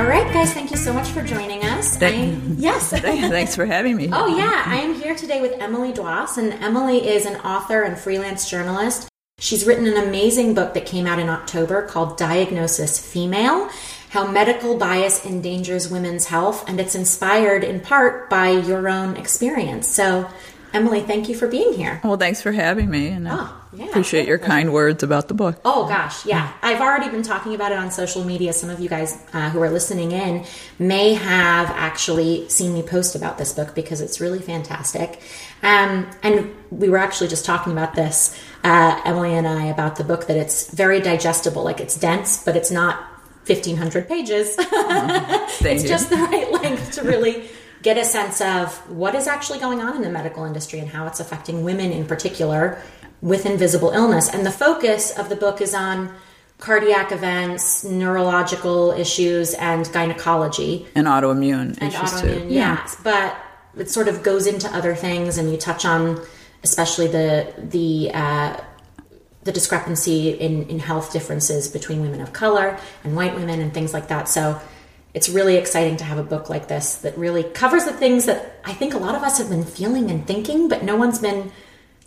All right, guys, thank you so much for joining us. Thank- I- yes. Thanks for having me. Oh, yeah. I am here today with Emily Dwass, and Emily is an author and freelance journalist. She's written an amazing book that came out in October called Diagnosis Female How Medical Bias Endangers Women's Health, and it's inspired in part by your own experience. So, Emily, thank you for being here. Well, thanks for having me, and Oh, yeah. appreciate your kind words about the book. Oh gosh, yeah. I've already been talking about it on social media. Some of you guys uh, who are listening in may have actually seen me post about this book because it's really fantastic. Um, and we were actually just talking about this, uh, Emily and I, about the book that it's very digestible. Like it's dense, but it's not 1,500 pages. Thank it's you. just the right length to really get a sense of what is actually going on in the medical industry and how it's affecting women in particular with invisible illness. And the focus of the book is on cardiac events, neurological issues, and gynecology and autoimmune and issues autoimmune. too. Yeah. but it sort of goes into other things, and you touch on especially the the uh, the discrepancy in, in health differences between women of color and white women and things like that. So it's really exciting to have a book like this that really covers the things that I think a lot of us have been feeling and thinking, but no one's been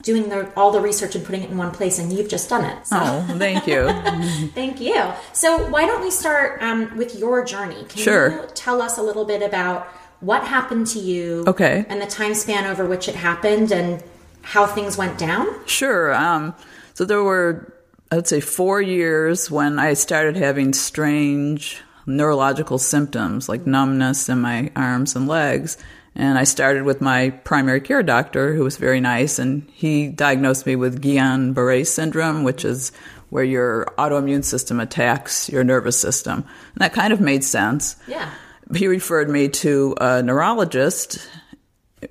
doing the, all the research and putting it in one place, and you've just done it. So Oh, thank you. thank you. So why don't we start um, with your journey? Can Sure. you tell us a little bit about what happened to you? Okay. And the time span over which it happened and how things went down? Sure. Um, so there were, I'd say, four years when I started having strange neurological symptoms like numbness in my arms and legs. And I started with my primary care doctor, who was very nice, and he diagnosed me with Guillain Barre syndrome, which is where your autoimmune system attacks your nervous system. And that kind of made sense. Yeah. He referred me to a neurologist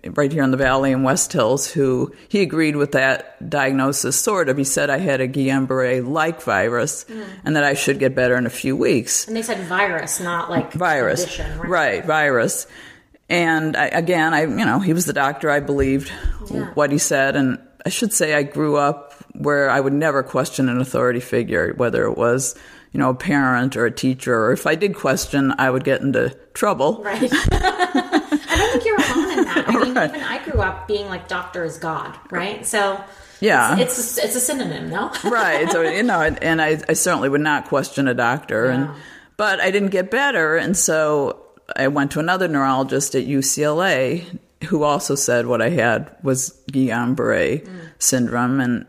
right here in the valley in West Hills who he agreed with that diagnosis sort of. He said I had a Guillain-Barré like virus mm. and that I should get better in a few weeks. And they said virus, not like Virus. condition, Right, virus. And I, again, I you know, he was the doctor I believed Yeah. what he said and I should say I grew up where I would never question an authority figure whether it was you know, a parent or a teacher, or if I did question, I would get into trouble. Right. I don't think you're alone in that. I mean, Right. even I grew up being like doctor is God, right? So Yeah. it's it's a, it's a synonym, no? right. So you know, and I, I certainly would not question a doctor, and but I didn't get better, and so I went to another neurologist at UCLA who also said what I had was Guillain-Barré syndrome, and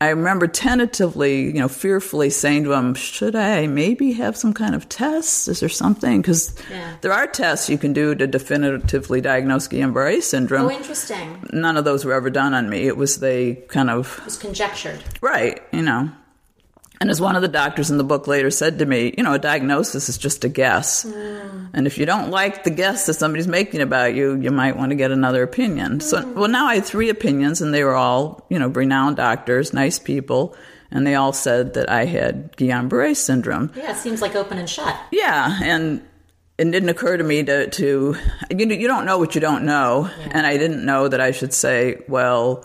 I remember tentatively, you know, fearfully saying to him, "Should I maybe have some kind of test? Is there something? Because Yeah. there are tests you can do to definitively diagnose Guillain-Barré syndrome. Oh, interesting. None of those were ever done on me. It was they kind of It was conjectured. Right, you know. And as one of the doctors in the book later said to me, you know, a diagnosis is just a guess. Hmm. And if you don't like the guess that somebody's making about you, you might want to get another opinion. So, hmm. well, now I had three opinions, and they were all, you know, renowned doctors, nice people, and they all said that I had Guillain Barre syndrome. Yeah, it seems like open and shut. Yeah, and it didn't occur to me to, to you, know, you don't know what you don't know, and I didn't know that I should say, well,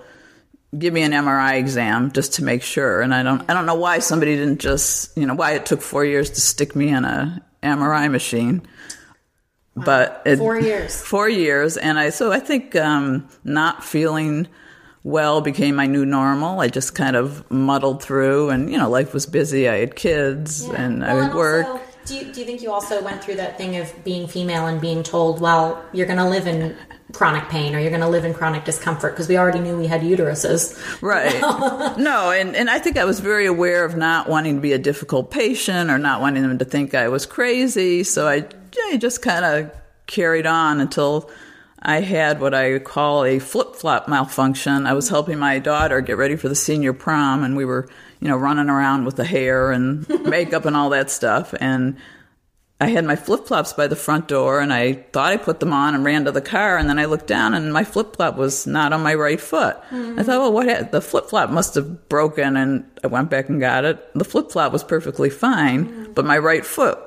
give me an MRI exam just to make sure. And I don't, I don't know why somebody didn't just, you know, why it took four years to stick me in a MRI machine. But it, Four years. four years, and I so I think um, not feeling well became my new normal. I just kind of muddled through, and you know, life was busy. I had kids, Yeah. and Well, I would work. Also, Do you, do you think you also went through that thing of being female and being told, well, you're going to live in chronic pain or you're going to live in chronic discomfort because we already knew we had uteruses. Right. no, and, and I think I was very aware of not wanting to be a difficult patient or not wanting them to think I was crazy. So I, I just kind of carried on until I had what I call a flip flop malfunction. I was helping my daughter get ready for the senior prom, and we were, you know, running around with the hair and makeup and all that stuff. And I had my flip flops by the front door, and I thought I put them on and ran to the car. And then I looked down, and my flip flop was not on my right foot. Mm-hmm. I thought, well, what? Had, the flip flop must have broken, and I went back and got it. The flip flop was perfectly fine, mm-hmm. but my right foot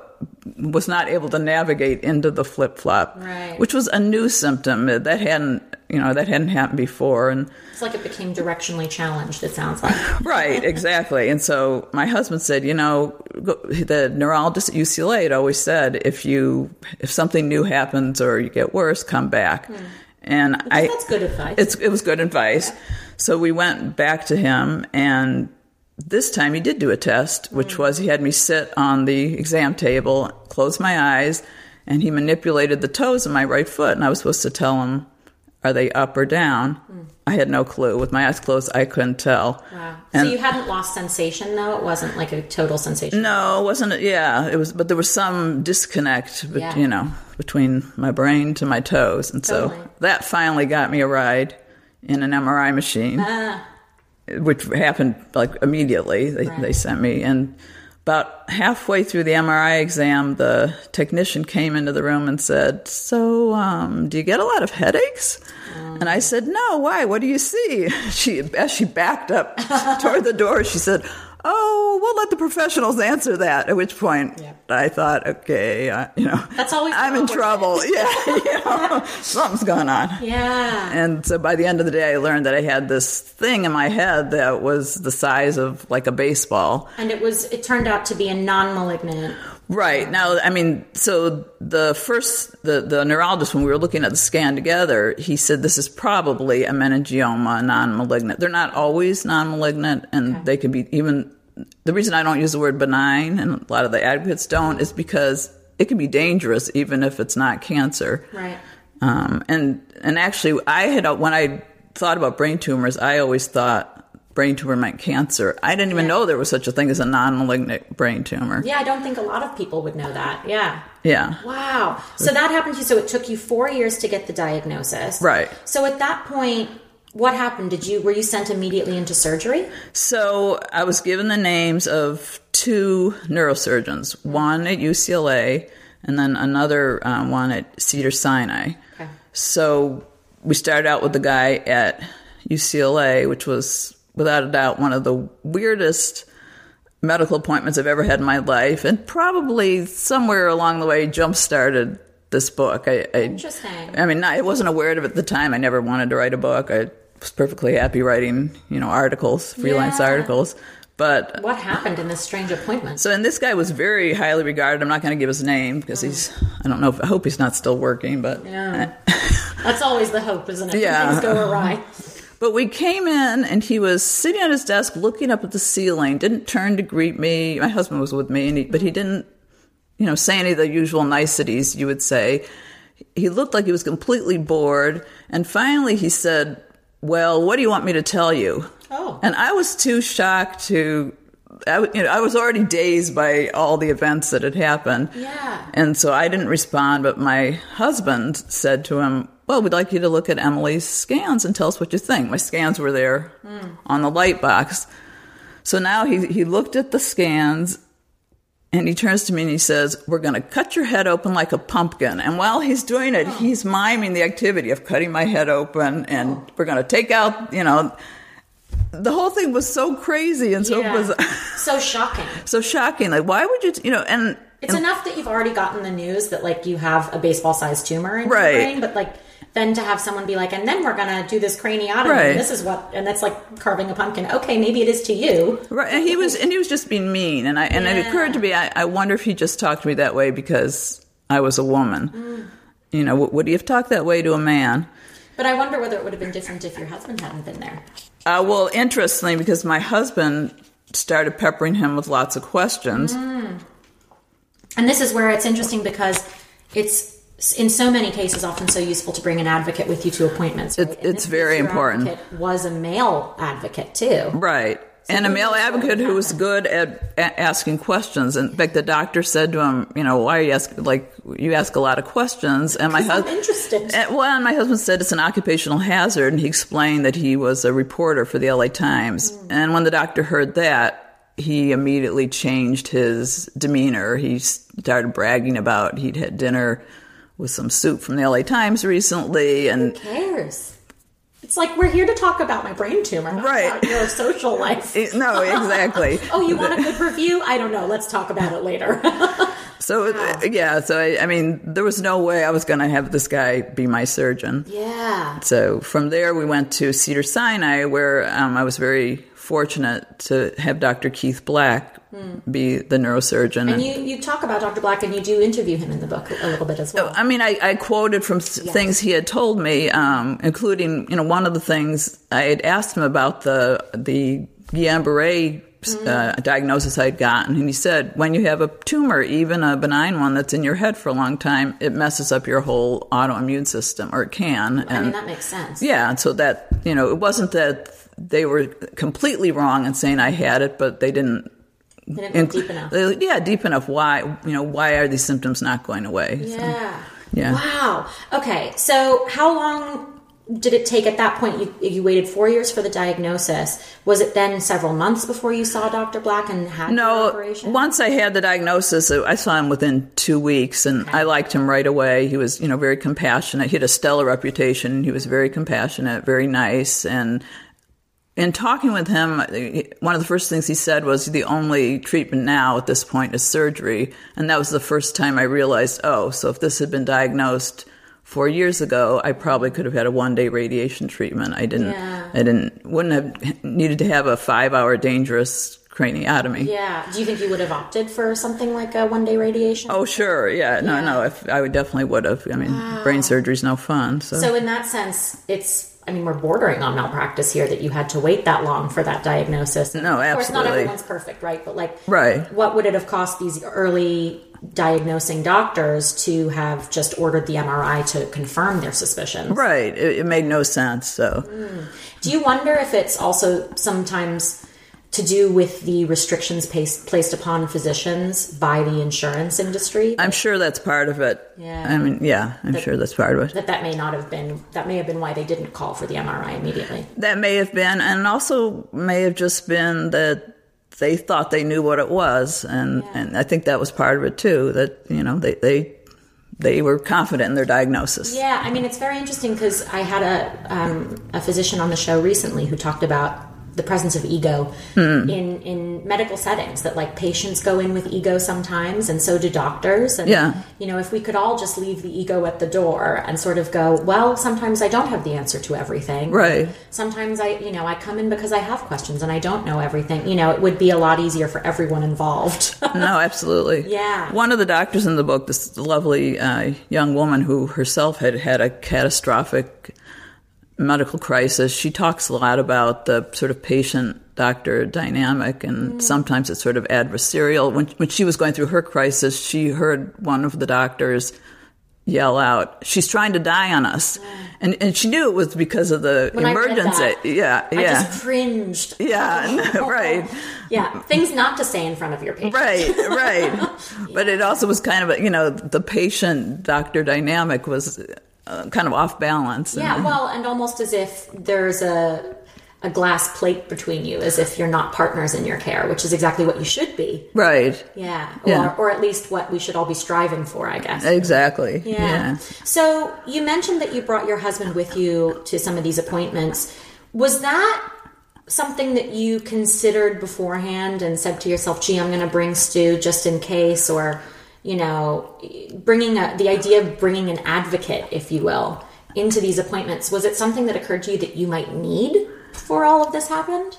was not able to navigate into the flip flop, right. which was a new symptom that hadn't you know that hadn't happened before and it's like it became directionally challenged it sounds like right exactly and so my husband said you know the neurologist at ucla had always said if you if something new happens or you get worse come back hmm. and Which, i that's good advice it was good advice yeah. so we went back to him and this time he did do a test, which was he had me sit on the exam table, close my eyes, and he manipulated the toes of my right foot. And I was supposed to tell him, are they up or down? Mm. I had no clue. With my eyes closed, I couldn't tell. Wow. And so you hadn't lost sensation, though? It wasn't like a total sensation? No, it wasn't. Yeah, it was, but there was some disconnect, but, yeah. you know, between my brain to my toes. And totally. so that finally got me a ride in an MRI machine. Ah which happened like immediately. They, right. they sent me. And about halfway through the MRI exam, the technician came into the room and said, So, um, do you get a lot of headaches? Um. And I said, No, why? What do you see? She, as she backed up toward the door, she said, oh, we'll let the professionals answer that. At which point yeah. I thought, okay, I, you know, that's always I'm in trouble. yeah, you know, something's going on. Yeah. And so by the end of the day, I learned that I had this thing in my head that was the size of like a baseball. And it was, it turned out to be a non-malignant. Right. Now, I mean, so the first, the, the neurologist, when we were looking at the scan together, he said this is probably a meningioma, non malignant. They're not always non malignant, and okay. they can be even. The reason I don't use the word benign, and a lot of the advocates don't, is because it can be dangerous even if it's not cancer. Right. Um, and and actually, I had when I thought about brain tumors, I always thought brain tumor meant cancer. I didn't even yeah. know there was such a thing as a non malignant brain tumor. Yeah, I don't think a lot of people would know that. Yeah. Yeah. Wow. So that happened to you. So it took you four years to get the diagnosis. Right. So at that point, what happened? Did you were you sent immediately into surgery? So I was given the names of two neurosurgeons, one at UCLA and then another um, one at Cedar Sinai. Okay. So we started out with the guy at UCLA, which was without a doubt one of the weirdest medical appointments I've ever had in my life, and probably somewhere along the way jump started this book. I, I, Interesting. I mean, I wasn't aware of it at the time. I never wanted to write a book. I was perfectly happy writing, you know, articles, freelance yeah. articles. But what happened in this strange appointment? So, and this guy was very highly regarded. I'm not going to give his name because mm. he's. I don't know. If, I hope he's not still working, but yeah, that's always the hope, isn't it? Yeah, things go awry. But we came in and he was sitting at his desk looking up at the ceiling, didn't turn to greet me. My husband was with me, he, but he didn't, you know, say any of the usual niceties you would say. He looked like he was completely bored. And finally he said, Well, what do you want me to tell you? Oh. And I was too shocked to I, you know, I was already dazed by all the events that had happened. Yeah. And so I didn't respond, but my husband said to him, well, we'd like you to look at Emily's scans and tell us what you think. My scans were there mm. on the light box. So now he, he looked at the scans and he turns to me and he says, We're going to cut your head open like a pumpkin. And while he's doing it, oh. he's miming the activity of cutting my head open and oh. we're going to take out, you know, the whole thing was so crazy and so yeah. was so shocking. So shocking. Like, why would you, you know, and it's and, enough that you've already gotten the news that like you have a baseball sized tumor in right. your brain, but like then to have someone be like, and then we're gonna do this craniotomy. Right. And this is what, and that's like carving a pumpkin. Okay, maybe it is to you. Right. And he was, and he was just being mean. And I, and yeah. it occurred to me, I, I, wonder if he just talked to me that way because I was a woman. Mm. You know, would he have talked that way to a man? But I wonder whether it would have been different if your husband hadn't been there. Uh, well, interestingly, because my husband started peppering him with lots of questions. Mm. And this is where it's interesting because it's in so many cases often so useful to bring an advocate with you to appointments. Right? It, it's very important. Was a male advocate too, right? And a male advocate who was good at, asking questions. In fact, the doctor said to him, "You know, why are you asking? Like, you ask a lot of questions." And my husband, interested. And, well, and my husband said it's an occupational hazard, and he explained that he was a reporter for the LA Times. Mm. And when the doctor heard that, he immediately changed his demeanor. He started bragging about he'd had dinner with some soup from the LA Times recently, and who cares? It's like we're here to talk about my brain tumor, right? your social life. no, exactly. oh, you want a good review? I don't know. Let's talk about it later. so wow. yeah, so I, I, mean, there was no way I was going to have this guy be my surgeon. Yeah. So from there, we went to Cedar Sinai, where um, I was very fortunate to have Dr. Keith Black hmm. be the neurosurgeon. And you, you talk about Dr. Black and you do interview him in the book a little bit as well. I mean, I, I quoted from yes. things he had told me, um, including, you know, one of the things I had asked him about the, the Guillain-Barré mm. uh, diagnosis I'd gotten. And he said, when you have a tumor, even a benign one that's in your head for a long time, it messes up your whole autoimmune system, or it can. I and, mean, that makes sense. Yeah. And so that, you know, it wasn't that they were completely wrong in saying I had it, but they didn't. They didn't deep enough. They, yeah, deep enough. Why? You know, why are these symptoms not going away? Yeah. So, yeah. Wow. Okay. So, how long did it take at that point? You, you waited four years for the diagnosis. Was it then several months before you saw Dr. Black and had no, operation? Once I had the diagnosis, I saw him within two weeks, and okay. I liked him right away. He was, you know, very compassionate. He had a stellar reputation. He was very compassionate, very nice, and in talking with him, one of the first things he said was the only treatment now at this point is surgery. And that was the first time I realized, oh, so if this had been diagnosed four years ago, I probably could have had a one day radiation treatment. I didn't, yeah. I didn't, wouldn't have needed to have a five hour dangerous craniotomy. Yeah. Do you think you would have opted for something like a one day radiation? Oh, sure. Yeah. No, yeah. no. If I would definitely would have. I mean, wow. brain surgery is no fun. So. so in that sense, it's I mean, we're bordering on malpractice here that you had to wait that long for that diagnosis. No, absolutely. Of course, not everyone's perfect, right? But like, right. what would it have cost these early diagnosing doctors to have just ordered the MRI to confirm their suspicions? Right. It, it made no sense. So, mm. do you wonder if it's also sometimes to do with the restrictions placed, placed upon physicians by the insurance industry. I'm sure that's part of it. Yeah. I mean, yeah, I'm that, sure that's part of it. That that may not have been that may have been why they didn't call for the MRI immediately. That may have been, and also may have just been that they thought they knew what it was, and yeah. and I think that was part of it too. That you know they they they were confident in their diagnosis. Yeah, I mean it's very interesting because I had a um, a physician on the show recently who talked about the presence of ego mm. in in medical settings that like patients go in with ego sometimes and so do doctors and yeah. you know if we could all just leave the ego at the door and sort of go well sometimes I don't have the answer to everything. Right. Sometimes I you know I come in because I have questions and I don't know everything. You know it would be a lot easier for everyone involved. No absolutely. Yeah. One of the doctors in the book this lovely uh, young woman who herself had had a catastrophic medical crisis, she talks a lot about the sort of patient doctor dynamic, and mm. sometimes it's sort of adversarial. When, when she was going through her crisis, she heard one of the doctors yell out, "She's trying to die on us," mm. and and she knew it was because of the when emergency. yeah, yeah. I just cringed. Yeah, right. yeah, things not to say in front of your patient. Right, right. yeah. But it also was kind of a, you know the patient doctor dynamic was uh, kind of off balance. Yeah, and, well, and almost as if there's a a glass plate between you, as if you're not partners in your care, which is exactly what you should be. Right. Yeah. yeah. Or, or at least what we should all be striving for, I guess. Exactly. Yeah. yeah. So you mentioned that you brought your husband with you to some of these appointments. Was that something that you considered beforehand and said to yourself, gee, I'm going to bring Stu just in case, or you know, bringing a, the idea of bringing an advocate, if you will, into these appointments, was it something that occurred to you that you might need before all of this happened?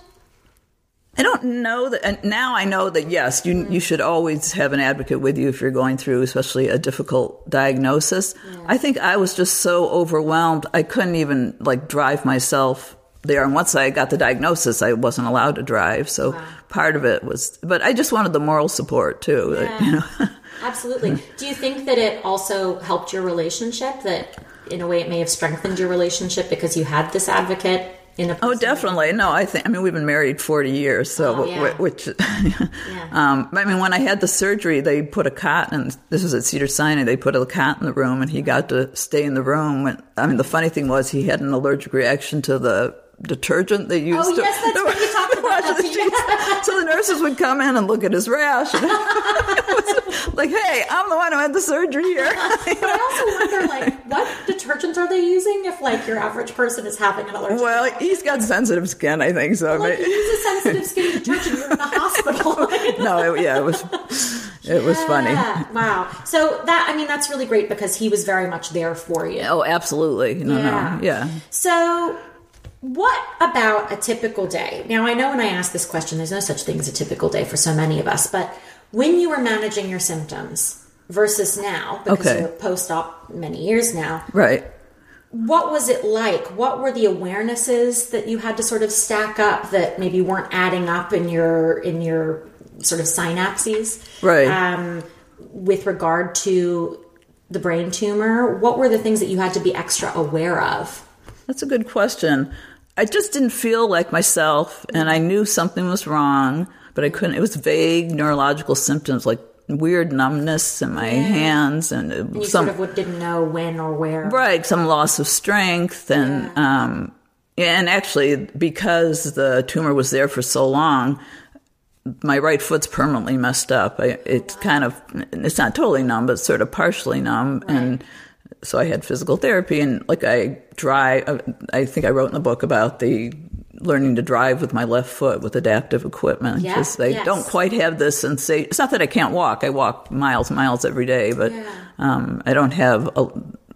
I don't know that. And now I know that yes, you you should always have an advocate with you if you're going through, especially a difficult diagnosis. Yeah. I think I was just so overwhelmed, I couldn't even like drive myself there. And once I got the diagnosis, I wasn't allowed to drive. So wow. part of it was, but I just wanted the moral support too. Yeah. You know? Absolutely. Do you think that it also helped your relationship? That in a way it may have strengthened your relationship because you had this advocate in a Oh, definitely. No, I think. I mean, we've been married forty years, so Oh, yeah. wh- which. um, I mean, when I had the surgery, they put a cot, and this was at Cedar Sinai. They put a cot in the room, and he got to stay in the room. When I mean, the funny thing was, he had an allergic reaction to the detergent they used. Oh, to, yes, that's right. You talked to about wash the sheets. so the nurses would come in and look at his rash. And like, hey, I'm the one who had the surgery here. But I also wonder, like, what detergents are they using if, like, your average person is having an allergic? well, he's got sensitive skin, I think. So like, you use a sensitive skin detergent, you're in the hospital. no, it, yeah, it was it was funny. Wow. So that I mean that's really great because he was very much there for you. Oh, absolutely. No, Yeah. no, yeah. So what about a typical day? Now I know when I ask this question there's no such thing as a typical day for so many of us, but when you were managing your symptoms versus now because Okay. you're post-op many years now, Right. what was it like? What were the awarenesses that you had to sort of stack up that maybe weren't adding up in your in your sort of synapses? Right. Um, with regard to the brain tumor, what were the things that you had to be extra aware of? That's a good question. I just didn't feel like myself, and I knew something was wrong, but I couldn't. It was vague neurological symptoms like weird numbness in my hands and uh, You some sort of didn't know when or where. right some loss of strength and um yeah, and actually because the tumor was there for so long my right foot's permanently messed up I, it's kind of it's not totally numb but sort of partially numb and so i had physical therapy and like i drive i think i wrote in the book about the learning to drive with my left foot with adaptive equipment Yeah, because they yes. don't quite have this sensation it's not that i can't walk i walk miles miles every day but Yeah. um, i don't have a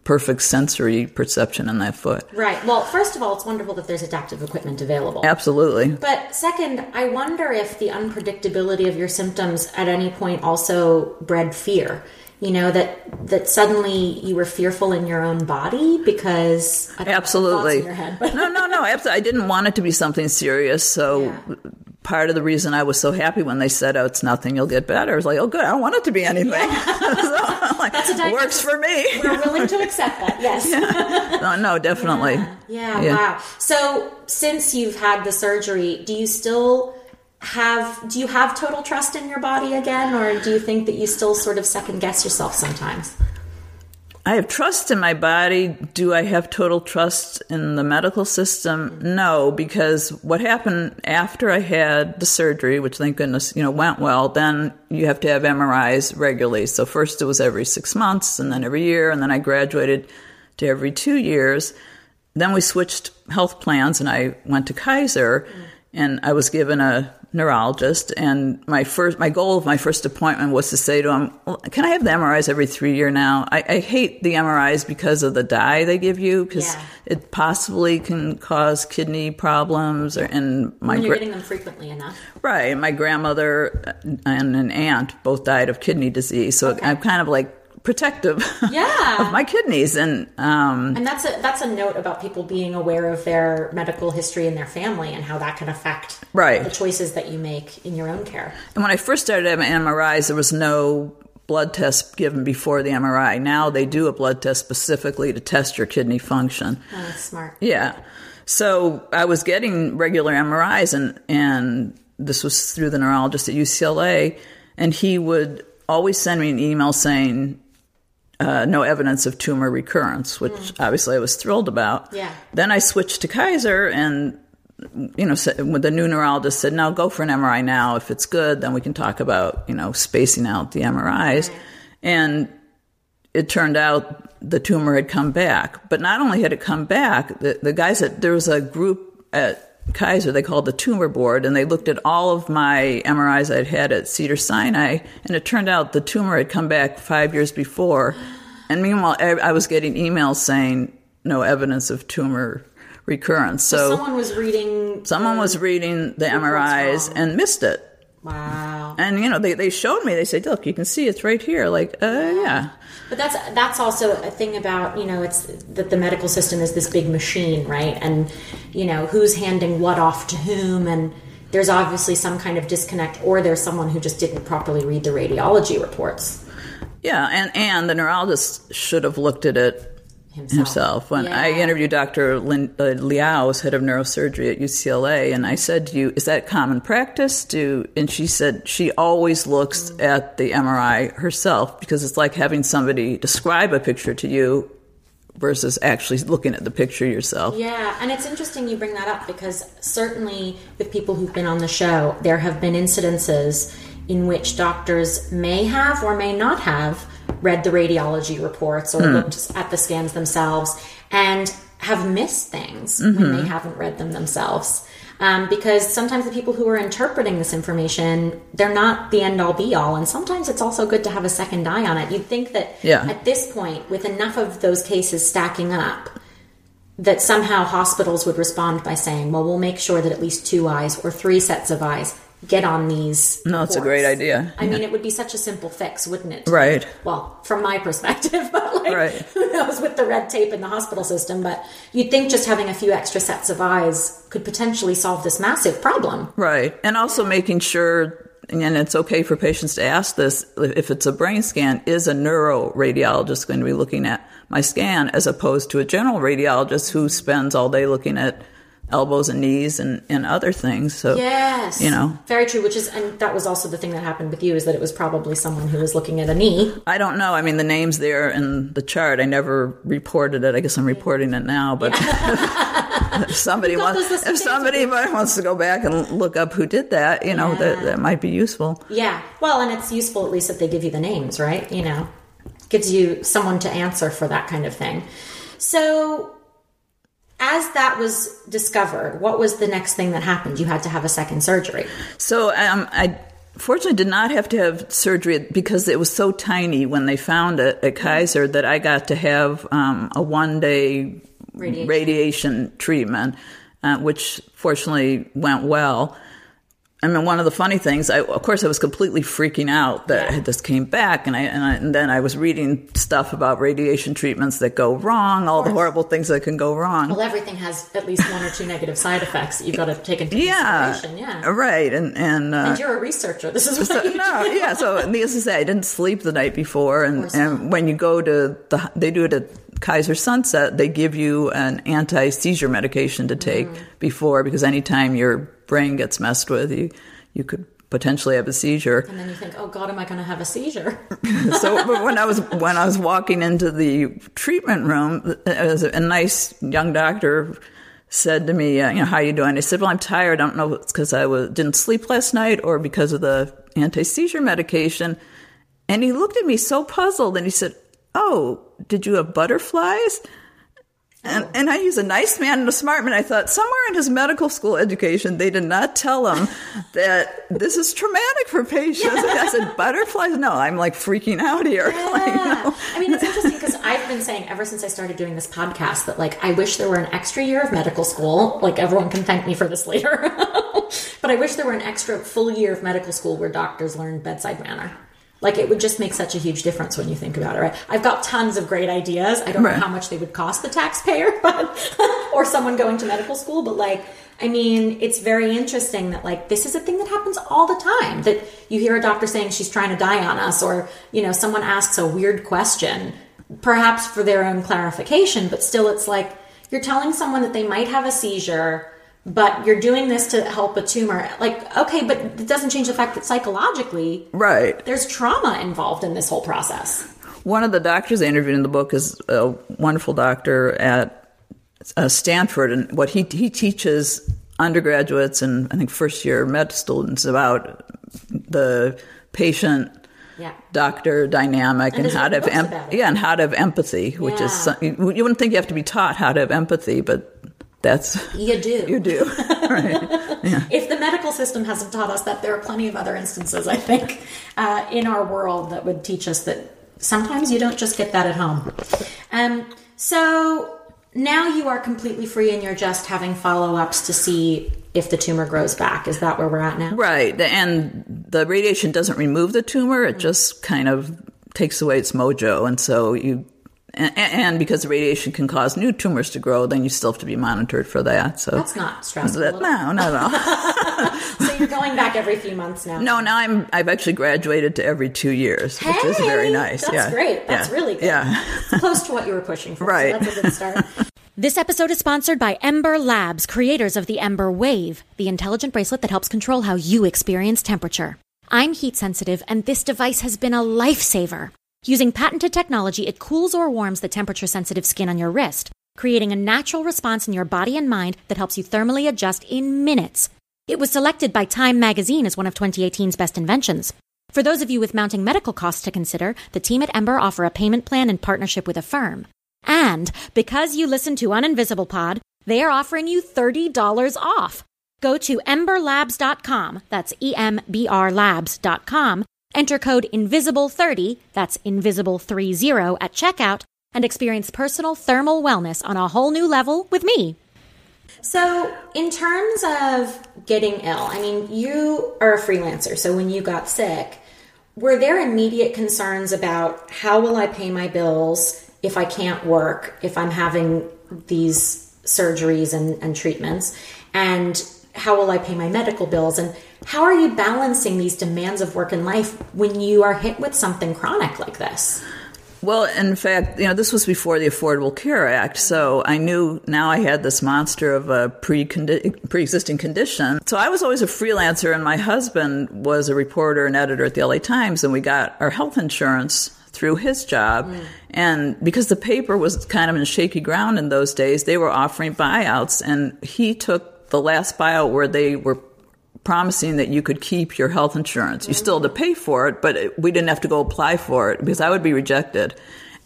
perfect sensory perception in that foot Right. Well, first of all, it's wonderful that there's adaptive equipment available. absolutely But second, I wonder if the unpredictability of your symptoms at any point also bred fear. You know that that suddenly you were fearful in your own body because I don't know, Absolutely. head, no, no, no. Absolutely. I didn't want it to be something serious. So Yeah. part of the reason I was so happy when they said, "Oh, it's nothing. You'll get better," I was like, "Oh, good. I don't want it to be anything." so, I'm like, That's a diagnosis. works for me. we're willing to accept that. Yes. no, no, definitely. Yeah, Yeah. wow. So since you've had the surgery, do you still have do you have total trust in your body again or do you think that you still sort of second guess yourself sometimes? I have trust in my body. Do I have total trust in the medical system? No, because what happened after I had the surgery, which thank goodness, you know, went well, then you have to have MRIs regularly. So first it was every six months and then every year, and then I graduated to every two years. Then we switched health plans and I went to Kaiser and I was given a neurologist and my first my goal of my first appointment was to say to him well, can i have the mris every three year now I, I hate the mris because of the dye they give you because Yeah. it possibly can cause kidney problems or and my When you're gra- getting them frequently enough. right my grandmother and an aunt both died of kidney disease so i'm kind of like protective Yeah. of my kidneys and um And that's a that's a note about people being aware of their medical history and their family and how that can affect Right. the choices that you make in your own care. And when I first started having MRIs, there was no blood test given before the MRI. Now they do a blood test specifically to test your kidney function. Oh, that's smart. Yeah. So I was getting regular MRIs, and and this was through the neurologist at UCLA, and he would always send me an email saying. Uh, no evidence of tumor recurrence, which obviously I was thrilled about. Yeah. Then I switched to Kaiser, and you know, the new neurologist said, "Now go for an MRI now. If it's good, then we can talk about you know spacing out the MRIs." And it turned out the tumor had come back. But not only had it come back, the, the guys at there was a group at Kaiser they called the tumor board, and they looked at all of my MRIs I'd had at Cedar Sinai, and it turned out the tumor had come back five years before. And meanwhile, I I was getting emails saying no evidence of tumor recurrence. So, Someone was reading someone was reading the MRIs and missed it. Wow. And you know, they, they showed me. They said, "Look, you can see it's right here." Like, uh, yeah. But that's that's also a thing about you know it's that the medical system is this big machine, right? And you know who's handing what off to whom, and there's obviously some kind of disconnect, or there's someone who just didn't properly read the radiology reports. Yeah, and and the neurologist should have looked at it himself. When I interviewed Dr. Lin, uh, Liau, head of neurosurgery at UCLA, and I said to you, "Is that common practice?" Do and she said she always looks Mm. at the MRI herself because it's like having somebody describe a picture to you versus actually looking at the picture yourself. Yeah, and it's interesting you bring that up because certainly with people who've been on the show, there have been incidences in which doctors may have or may not have read the radiology reports or looked at the scans themselves and have missed things when they haven't read them themselves. Um, because sometimes the people who are interpreting this information, they're not the end all be all, and sometimes it's also good to have a second eye on it. You'd think that Yeah. at this point, with enough of those cases stacking up, that somehow hospitals would respond by saying, well, we'll make sure that at least two eyes or three sets of eyes get on these. No, it's a great idea. I mean, it would be such a simple fix, wouldn't it? Right. Well, from my perspective, but like, Right. who knows with the red tape in the hospital system. But you'd think just having a few extra sets of eyes could potentially solve this massive problem. Right. And also making sure, and it's okay for patients to ask this, if it's a brain scan, is a neuroradiologist going to be looking at my scan as opposed to a general radiologist who spends all day looking at elbows and knees and, and other things. So, Yes. you know, Very true, which is, and that was also the thing that happened with you is that it was probably someone who was looking at a knee. I don't know. I mean, the name's there in the chart. I never reported it. I guess I'm reporting it now, but if somebody wants, if somebody wants to go back and look up who did that, you know, that, that might be useful. Yeah. Well, and it's useful at least that they give you the names, right? You know, gives you someone to answer for that kind of thing. So, as that was discovered, what was the next thing that happened? You had to have a second surgery. So um, I fortunately did not have to have surgery because it was so tiny when they found it at Kaiser that I got to have um, a one day Radiation. radiation, treatment, uh, which fortunately went well. I mean, one of the funny things, I, of course, I was completely freaking out that Yeah. this came back, and I, and I and then I was reading stuff about radiation treatments that go wrong, all the horrible things that can go wrong. Well, everything has at least one or two negative side effects that you've got to take into yeah, consideration. Yeah. right, and and uh, And you're a researcher. This is what So, you no, do. yeah. So needless to say, I didn't sleep the night before, and, and when you go to the, they do it at Kaiser Sunset. They give you an anti seizure medication to take Mm. Before because anytime your brain gets messed with, you you could potentially have a seizure. And then you think, oh God, am I going to have a seizure? so but when I was when I was walking into the treatment room, as a, nice young doctor said to me, uh, "You know, how are you doing?" I said, "Well, I'm tired. I don't know if it's because I was, didn't sleep last night or because of the anti seizure medication." And he looked at me so puzzled, and he said, "Oh, did you have butterflies?" And, and I use a nice man and a smart man. I thought somewhere in his medical school education, they did not tell him that this is traumatic for patients. I said, butterflies? No, I'm like freaking out here. Like, Yeah. I mean, it's interesting because I've been saying ever since I started doing this podcast that, like, I wish there were an extra year of medical school. Like, everyone can thank me for this later. but I wish there were an extra full year of medical school where doctors learn bedside manner. Like, it would just make such a huge difference when you think about it, right? I've got tons of great ideas. I don't Right. know how much they would cost the taxpayer, but, or someone going to medical school, but like, I mean, it's very interesting that like this is a thing that happens all the time. That you hear a doctor saying she's trying to die on us, or you know, someone asks a weird question, perhaps for their own clarification, but still, it's like you're telling someone that they might have a seizure, but you're doing this to help a tumor. Like, okay, but it doesn't change the fact that psychologically right. there's trauma involved in this whole process. One of the doctors I interviewed in the book is a wonderful doctor at uh, Stanford, and what he he teaches undergraduates and I think first year med students about the patient Yeah. doctor dynamic And and, how to have em- yeah and how to have empathy, which is Yeah. you, you wouldn't think you have to be taught how to have empathy, but that's You do. you do. right. if the medical system hasn't taught us that, there are plenty of other instances, I think, uh, in our world that would teach us that sometimes you don't just get that at home. Um, so now you are completely free and you're just having follow ups to see if the tumor grows back. Is that where we're at now? Right. And the radiation doesn't remove the tumor, it just kind of takes away its mojo. And so you and, and because the radiation can cause new tumors to grow, then you still have to be monitored for that. So That's not stressful. that, at no, not at all. So you're going back every few months now. no, now I'm I've actually graduated to every two years, which is very nice. That's yeah, great. That's yeah. really good. Yeah. It's close to what you were pushing for. so Right. that's a good start. This episode is sponsored by Embr Labs, creators of the Embr Wave, the intelligent bracelet that helps control how you experience temperature. I'm heat sensitive, and this device has been a lifesaver. Using patented technology, it cools or warms the temperature sensitive skin on your wrist, creating a natural response in your body and mind that helps you thermally adjust in minutes. It was selected by Time magazine as one of 2018's best inventions. For those of you with mounting medical costs to consider, the team at Embr offer a payment plan in partnership with Affirm. And because you listen to Uninvisible Pod, they are offering you $30 off. Go to embrlabs.com, that's E M B R labs.com, enter code INVISIBLE30, that's invisible30 at checkout, and experience personal thermal wellness on a whole new level with me. So, in terms of getting ill, I mean, you are a freelancer. So, when you got sick, were there immediate concerns about how will I pay my bills if I can't work, if I'm having these surgeries and, and treatments? And how will I pay my medical bills? And how are you balancing these demands of work and life when you are hit with something chronic like this? Well, in fact, you know, this was before the Affordable Care Act, so I knew now I had this monster of a pre pre-existing condition. So I was always a freelancer, and my husband was a reporter and editor at the LA Times, and we got our health insurance through his job. Mm. And because the paper was kind of in shaky ground in those days, they were offering buyouts, and he took the last buyout where they were promising that you could keep your health insurance. You still had to pay for it, but it, we didn't have to go apply for it because I would be rejected.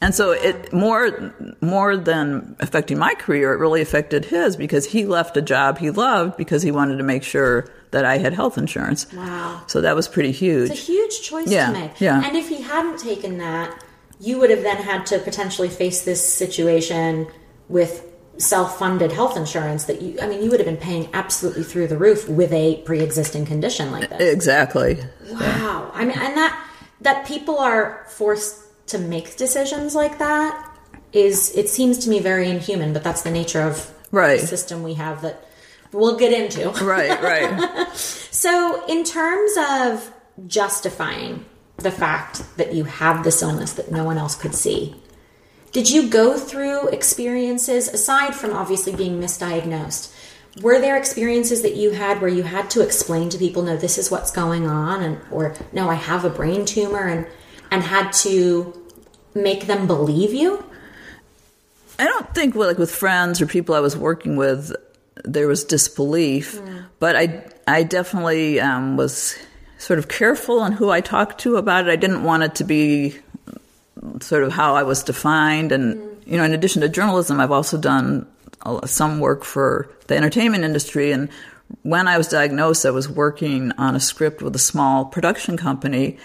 And so it more more than affecting my career, it really affected his because he left a job he loved because he wanted to make sure that I had health insurance. Wow. So that was pretty huge. It's a huge choice Yeah, to make. yeah. And if he hadn't taken that, you would have then had to potentially face this situation with self-funded health insurance that you I mean you would have been paying absolutely through the roof with a pre-existing condition like this. exactly. Wow. I mean and that that people are forced to make decisions like that is it seems to me very inhuman, but that's the nature of Right. the system we have that we'll get into. Right, right. So, in terms of justifying the fact that you have this illness that no one else could see, did you go through experiences aside from obviously being misdiagnosed? Were there experiences that you had where you had to explain to people, no, this is what's going on, and or no, I have a brain tumor, and and had to make them believe you? I don't think like with friends or people I was working with, there was disbelief, but I I definitely um, was sort of careful on who I talked to about it. I didn't want it to be sort of how I was defined, and mm-hmm. you know, in addition to journalism, I've also done some work for the entertainment industry. And when I was diagnosed, I was working on a script with a small production company,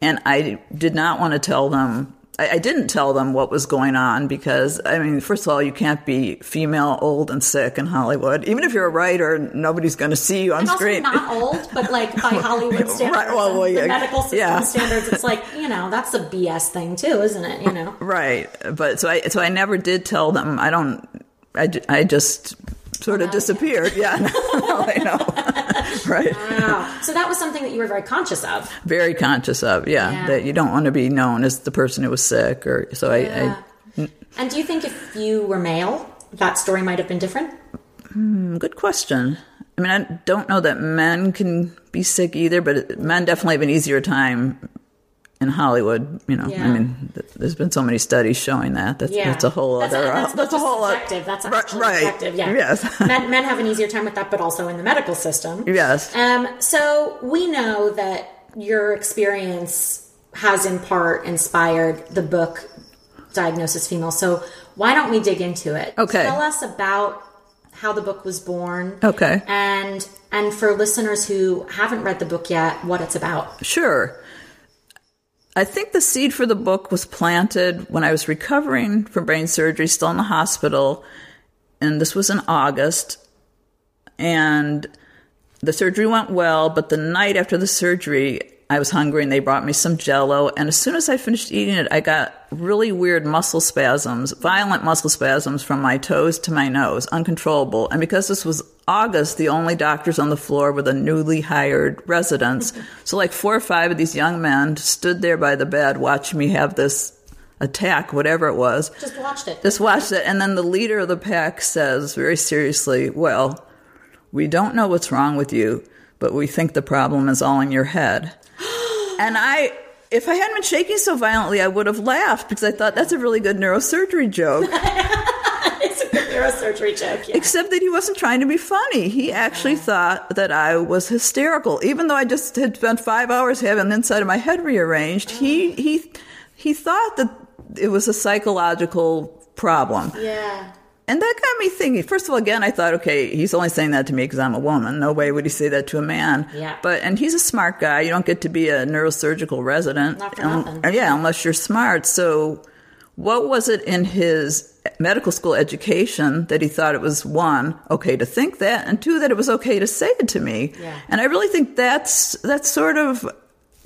and I did not want to tell them. I, I didn't tell them what was going on because, I mean, first of all, you can't be female, old, and sick in Hollywood. Even if you're a writer, nobody's going to see you on And also screen. not old, but like by Hollywood standards, Right, well, well, yeah, the medical system yeah. standards, it's like you know that's a BS thing too, isn't it? You know. Right, but so I so I never did tell them. I don't. I, I just sort of disappeared. Yeah, no, I know. right, Wow. So that was something that you were very conscious of. very conscious of. Yeah, Yeah. that you don't want to be known as the person who was sick, or so I. Yeah. And do you think if you were male, that story might have been different? I good question. I mean, I don't know that men can be sick either, but men definitely have an easier time in Hollywood. You know, Yeah. I mean, th- there's been so many studies showing that. That's, Yeah, that's a whole that's, other. That's, that's a whole. subjective. That's actually right. subjective. Yeah. Yes. men, men have an easier time with that, but also in the medical system. Yes. Um, so we know that your experience has in part inspired the book Diagnosis Female. So why don't we dig into it? Okay. Tell us about how the book was born. Okay. And and for listeners who haven't read the book yet, what it's about. Sure. I think the seed for the book was planted when I was recovering from brain surgery, still in the hospital, and this was in August. And the surgery went well, but the night after the surgery, I was hungry and they brought me some jello. And as soon as I finished eating it, I got really weird muscle spasms, violent muscle spasms from my toes to my nose, uncontrollable. And because this was August, the only doctors on the floor were the newly hired residents. so, like four or five of these young men stood there by the bed watching me have this attack, whatever it was. Just watched it. Just watched it. And then the leader of the pack says very seriously, Well, we don't know what's wrong with you, but we think the problem is all in your head. and I, if I hadn't been shaking so violently, I would have laughed because I thought that's a really good neurosurgery joke. neurosurgery joke. Yeah. Except that he wasn't trying to be funny. He actually thought that I was hysterical, even though I just had spent five hours having the inside of my head rearranged. He he he thought that it was a psychological problem. Yeah. And that got me thinking. First of all, again, I thought, okay, he's only saying that to me because I'm a woman. No way would he say that to a man. Yeah. But and he's a smart guy. You don't get to be a neurosurgical resident. Not for Um, nothing. yeah, unless you're smart. So, what was it in his medical school education that he thought it was one okay to think that, and two that it was okay to say it to me? Yeah. And I really think that's that's sort of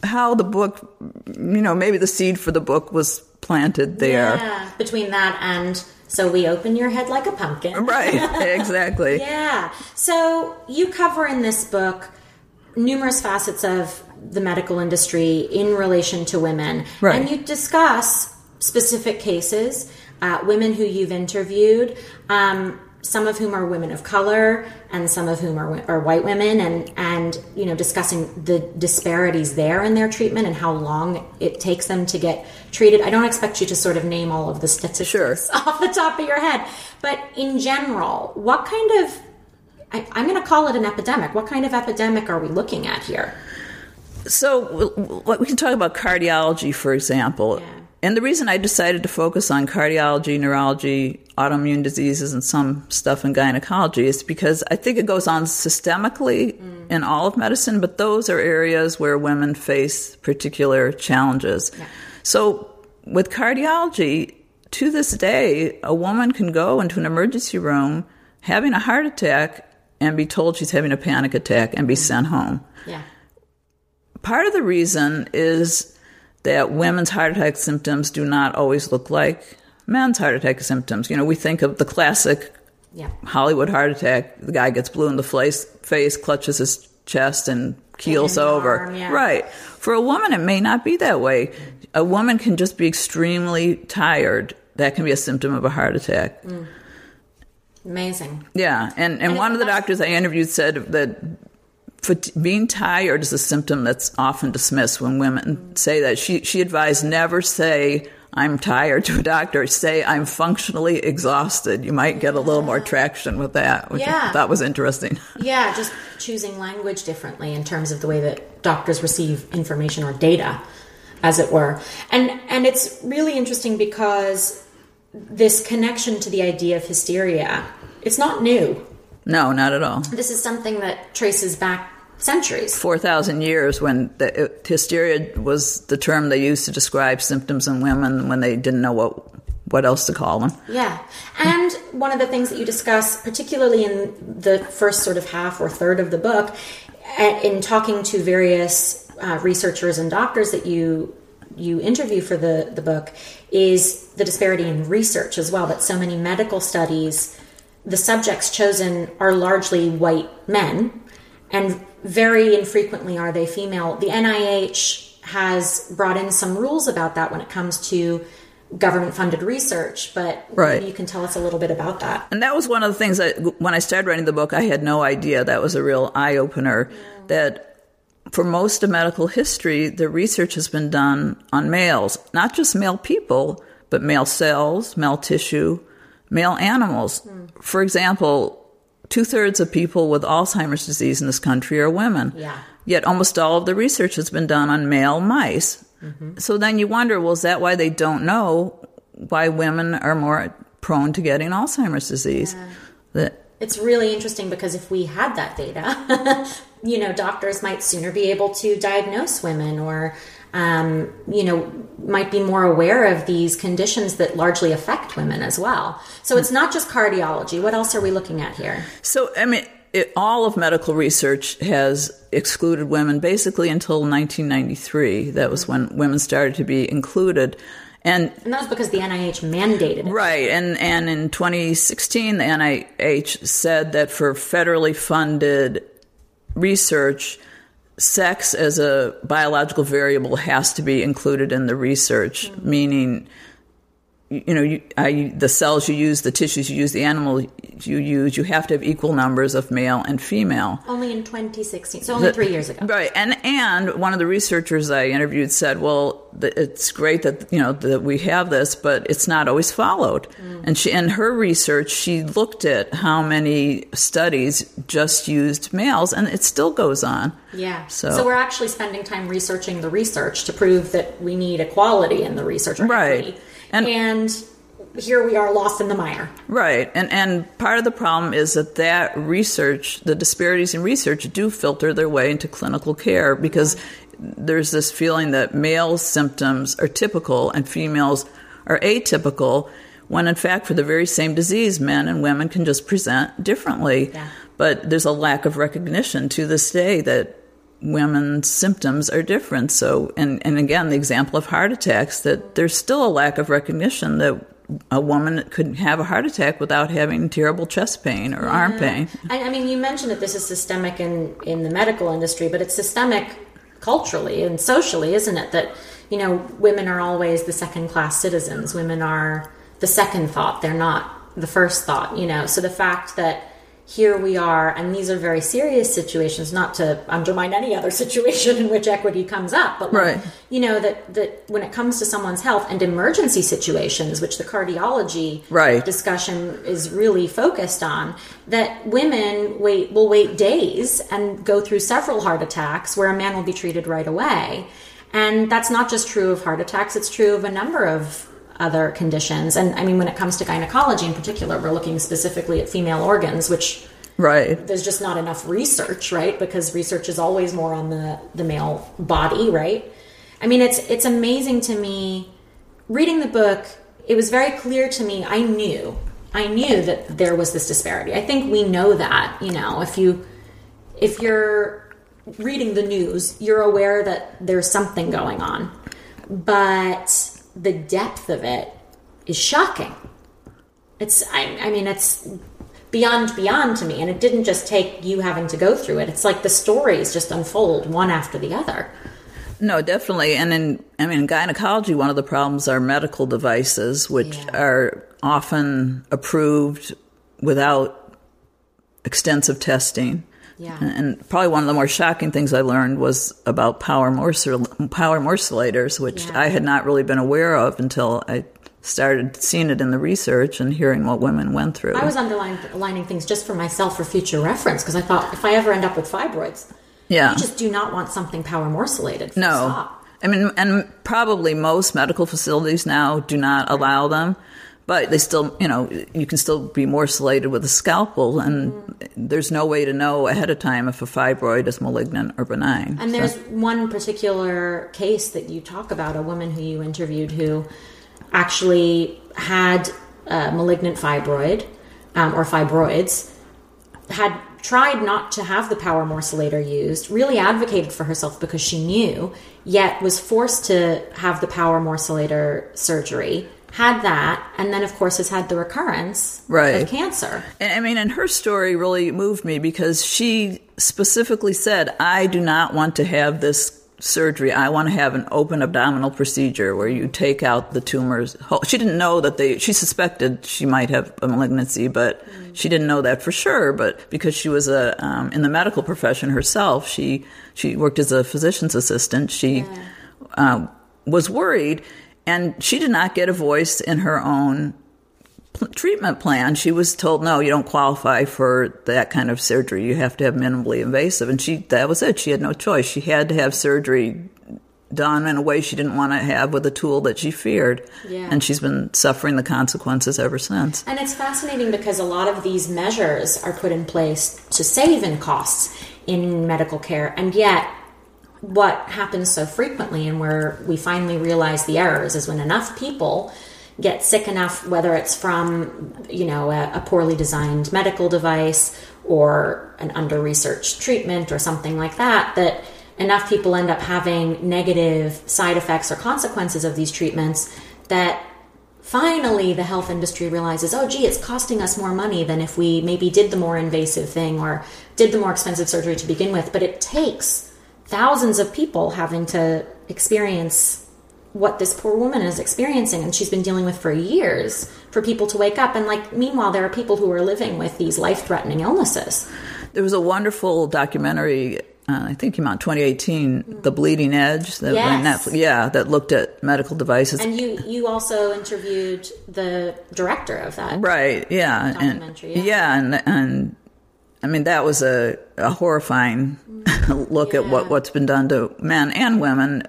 how the book, you know, maybe the seed for the book was planted there. Yeah. Between that and so we open your head like a pumpkin. Right, exactly. Yeah. So you cover in this book numerous facets of the medical industry in relation to women. Right. And you discuss specific cases, uh, women who you've interviewed, um, some of whom are women of color and some of whom are, are white women and, and, you know, discussing the disparities there in their treatment and how long it takes them to get treated. I don't expect you to sort of name all of the statistics Sure. off the top of your head, but in general, what kind of I, I'm going to call it an epidemic. What kind of epidemic are we looking at here? So we can talk about cardiology, for example. Yeah. And the reason I decided to focus on cardiology, neurology, autoimmune diseases, and some stuff in gynecology is because I think it goes on systemically mm. in all of medicine, but those are areas where women face particular challenges. So with cardiology, to this day, a woman can go into an emergency room having a heart attack and be told she's having a panic attack and be mm. sent home Yeah. part of the reason is that women's heart attack symptoms do not always look like men's heart attack symptoms. You know, we think of the classic Yeah. Hollywood heart attack. The guy gets blue in the face, face clutches his chest, and keels over. arm, yeah. Right. For a woman, it may not be that way. A woman can just be extremely tired. That can be a symptom of a heart attack. Mm. Amazing. Yeah, and, and, And one of the doctors I interviewed said that being tired is a symptom that's often dismissed when women say that. She she advised never say I'm tired to a doctor. Say I'm functionally exhausted. You might get a little more traction with that, which Yeah. I thought was interesting. Yeah, just choosing language differently in terms of the way that doctors receive information or data, as it were. And and it's really interesting because this connection to the idea of hysteria, it's not new. No, not at all. This is something that traces back centuries. Four thousand years when the, it, hysteria was the term they used to describe symptoms in women when they didn't know what what else to call them. Yeah. And one of the things that you discuss, particularly in the first sort of half or third of the book, uh, in talking to various uh, researchers and doctors that you you interview for the, the book, is the disparity in research as well. That so many medical studies, the subjects chosen are largely white men, and very infrequently are they female. The NIH has brought in some rules about that when it comes to government funded research, but Right. maybe you can tell us a little bit about that. And that was one of the things that when I started writing the book, I had no idea. That was a real eye opener. That for most of medical history, the research has been done on males, not just male people, but male cells, male tissue, male animals. Hmm. For example, two thirds of people with Alzheimer's disease in this country are women. Yeah. Yet almost all of the research has been done on male mice. Mm-hmm. So then you wonder, well, is that why they don't know why women are more prone to getting Alzheimer's disease? That It's really interesting because if we had that data, you know, doctors might sooner be able to diagnose women or, um, you know, might be more aware of these conditions that largely affect women as well. So it's not just cardiology. What else are we looking at here? So, I mean, it, all of medical research has excluded women basically until 1993. That was when women started to be included. And, and that was because the NIH mandated it. Right. And, and in 2016, the NIH said that for federally funded research, sex as a biological variable has to be included in the research, mm-hmm. meaning you know, you, I, the cells you use, the tissues you use, the animal you use, you have to have equal numbers of male and female. Only in 2016, so only the, three years ago. Right, and and one of the researchers I interviewed said, "Well, it's great that you know that we have this, but it's not always followed." Mm. And she, in her research, she looked at how many studies just used males, and it still goes on. Yeah. So, so we're actually spending time researching the research to prove that we need equality in the research. Right. Equity and, and here we are lost in the mire. Right. And and part of the problem is that that research, the disparities in research do filter their way into clinical care because there's this feeling that male symptoms are typical and females are atypical when in fact for the very same disease men and women can just present differently. Yeah. But there's a lack of recognition to this day that women's symptoms are different. So, and, and again, the example of heart attacks, that there's still a lack of recognition that a woman could have a heart attack without having terrible chest pain or yeah. arm pain. I, I mean, you mentioned that this is systemic in, in the medical industry, but it's systemic culturally and socially, isn't it? That, you know, women are always the second class citizens. Women are the second thought. They're not the first thought, you know. So the fact that here we are, and these are very serious situations, not to undermine any other situation in which equity comes up, but right. you know that that when it comes to someone's health and emergency situations, which the cardiology right. discussion is really focused on, that women wait will wait days and go through several heart attacks where a man will be treated right away. And that's not just true of heart attacks, it's true of a number of other conditions. And I mean, when it comes to gynecology in particular, we're looking specifically at female organs, which right there's just not enough research, right? Because research is always more on the the male body, right? I mean, it's it's amazing to me reading the book. It was very clear to me. I knew, I knew that there was this disparity. I think we know that. You know, if you if you're reading the news, you're aware that there's something going on, but the depth of it is shocking. It's, I, I mean, it's beyond beyond to me and it didn't just take you having to go through it it's like the stories just unfold one after the other no definitely and in i mean in gynecology one of the problems are medical devices which yeah. are often approved without extensive testing yeah. And probably one of the more shocking things I learned was about power, morcel- power morcellators, which yeah. I had not really been aware of until I started seeing it in the research and hearing what women went through. I was underlining things just for myself for future reference because I thought if I ever end up with fibroids, yeah. you just do not want something power morcellated. No. Stop. I mean, and probably most medical facilities now do not allow them but they still, you know, you can still be morcellated with a scalpel, and mm. there's no way to know ahead of time if a fibroid is malignant or benign. And so. there's one particular case that you talk about a woman who you interviewed who actually had a malignant fibroid um, or fibroids, had tried not to have the power morcellator used, really advocated for herself because she knew, yet was forced to have the power morcellator surgery had that, and then of course has had the recurrence right. of cancer. And, I mean, and her story really moved me because she specifically said, "I do not want to have this." surgery i want to have an open abdominal procedure where you take out the tumors she didn't know that they she suspected she might have a malignancy but mm. she didn't know that for sure but because she was a um, in the medical profession herself she she worked as a physician's assistant she yeah. uh, was worried and she did not get a voice in her own treatment plan. She was told, no, you don't qualify for that kind of surgery. You have to have minimally invasive. And she, that was it. She had no choice. She had to have surgery done in a way she didn't want to have with a tool that she feared. Yeah. And she's been suffering the consequences ever since. And it's fascinating because a lot of these measures are put in place to save in costs in medical care. And yet, what happens so frequently and where we finally realize the errors is when enough people get sick enough whether it's from you know a, a poorly designed medical device or an under researched treatment or something like that, that enough people end up having negative side effects or consequences of these treatments that finally the health industry realizes, oh, gee, it's costing us more money than if we maybe did the more invasive thing or did the more expensive surgery to begin with. But it takes thousands of people having to experience what this poor woman is experiencing and she's been dealing with for years for people to wake up and like meanwhile there are people who are living with these life-threatening illnesses there was a wonderful documentary uh, I think came out in 2018, The Bleeding Edge. That yes. Netflix, yeah, that looked at medical devices. And you you also interviewed the director of that, right? Yeah, documentary. And, yeah. yeah, and and I mean that was a, a horrifying look Yeah. at what what's been done to men and women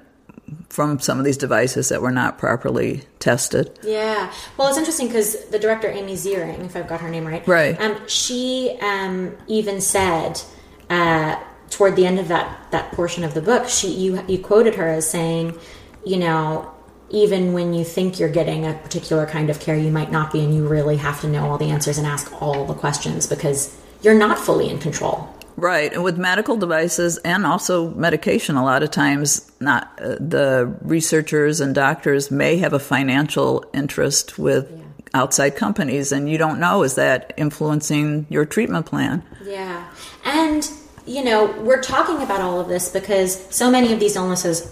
from some of these devices that were not properly tested. Yeah. Well, it's interesting because the director Amy Ziering, if I've got her name right, Right. Um, she um, even said uh, toward the end of that that portion of the book, she you you quoted her as saying, you know. Even when you think you're getting a particular kind of care, you might not be, and you really have to know all the answers and ask all the questions because you're not fully in control. Right, and with medical devices and also medication, a lot of times not uh, the researchers and doctors may have a financial interest with outside companies, and you don't know is that influencing your treatment plan. Yeah. And, you know, we're talking about all of this because so many of these illnesses,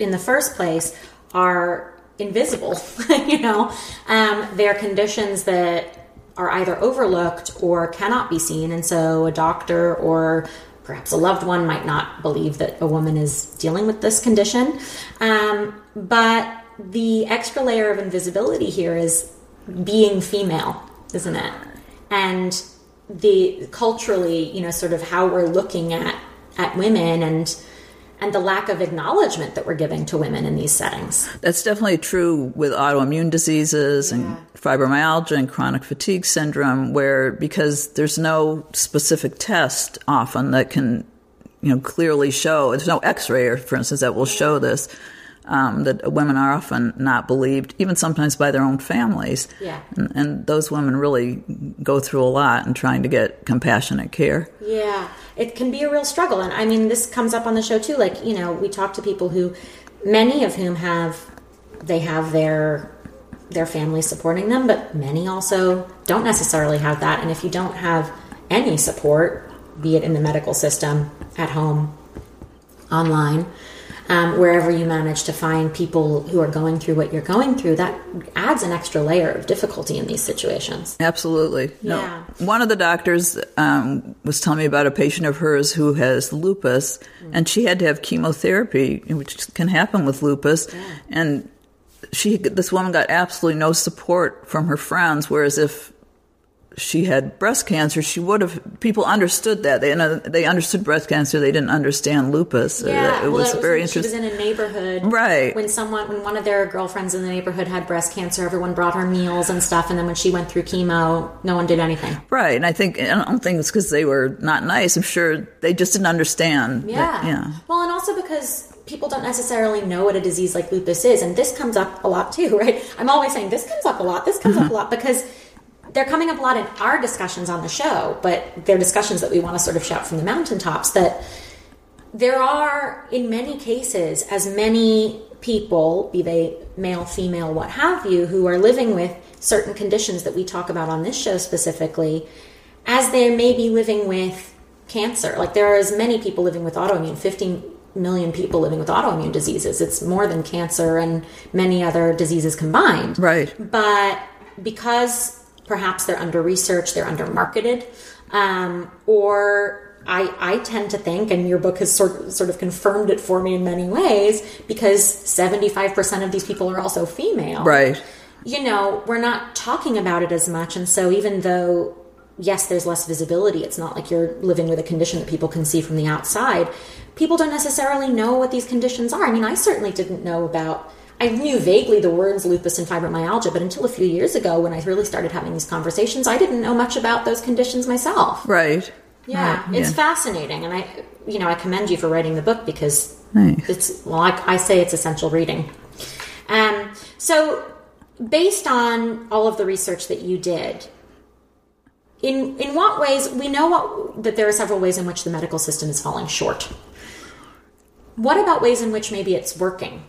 in the first place, are invisible. you know, um, they're conditions that are either overlooked or cannot be seen. And so a doctor or perhaps a loved one might not believe that a woman is dealing with this condition. Um, but the extra layer of invisibility here is being female, isn't it? And the culturally, you know, sort of how we're looking at at women and and the lack of acknowledgement that we're giving to women in these settings. That's definitely true with autoimmune diseases and fibromyalgia and chronic fatigue syndrome, where because there's no specific test often that can, you know, clearly show. There's no X-ray, for instance, that will show this. Um, that women are often not believed, even sometimes by their own families. Yeah. And, and those women really go through a lot in trying to get compassionate care. Yeah, it can be a real struggle. And I mean, this comes up on the show too. Like, you know, we talk to people who, many of whom have, they have their their family supporting them, but many also don't necessarily have that. And if you don't have any support, be it in the medical system, at home, online, um, wherever you manage to find people who are going through what you're going through, that adds an extra layer of difficulty in these situations. Absolutely. No. Yeah. One of the doctors um, was telling me about a patient of hers who has lupus, and she had to have chemotherapy, which can happen with lupus, and she this woman got absolutely no support from her friends. Whereas if she had breast cancer, she would have. People understood that they they understood breast cancer. They didn't understand lupus. Uh, Yeah, it was well, very She was interesting. in a neighborhood, Right. When someone, when one of their girlfriends in the neighborhood had breast cancer, everyone brought her meals and stuff. And then when she went through chemo, no one did anything. Right, and I think I don't think it's because they were not nice. I'm sure they just didn't understand. that- Yeah, yeah. Well, and also because people don't necessarily know what a disease like lupus is, and this comes up a lot too, right? I'm always saying this comes up a lot. This comes up a lot because they're coming up a lot in our discussions on the show, but they're discussions that we want to sort of shout from the mountaintops that there are, in many cases, as many people, be they male, female, what have you, who are living with certain conditions that we talk about on this show specifically, as they may be living with cancer. Like there are as many people living with autoimmune, 15 million people living with autoimmune diseases. It's more than cancer and many other diseases combined. Right. But because perhaps they're under researched, they're under marketed, um, or I, I tend to think, and your book has sort, sort of confirmed it for me in many ways, because 75% of these people are also female. Right. You know, we're not talking about it as much. And so even though, yes, there's less visibility, it's not like you're living with a condition that people can see from the outside. People don't necessarily know what these conditions are. I mean, I certainly didn't know about I knew vaguely the words lupus and fibromyalgia, but until a few years ago, when I really started having these conversations, I didn't know much about those conditions myself. Right. Yeah, Right, it's yeah. fascinating, and I, you know, I commend you for writing the book because Nice. it's well, I, I say it's essential reading. Um, so, based on all of the research that you did, in in what ways we know what that there are several ways in which the medical system is falling short. What about ways in which maybe it's working?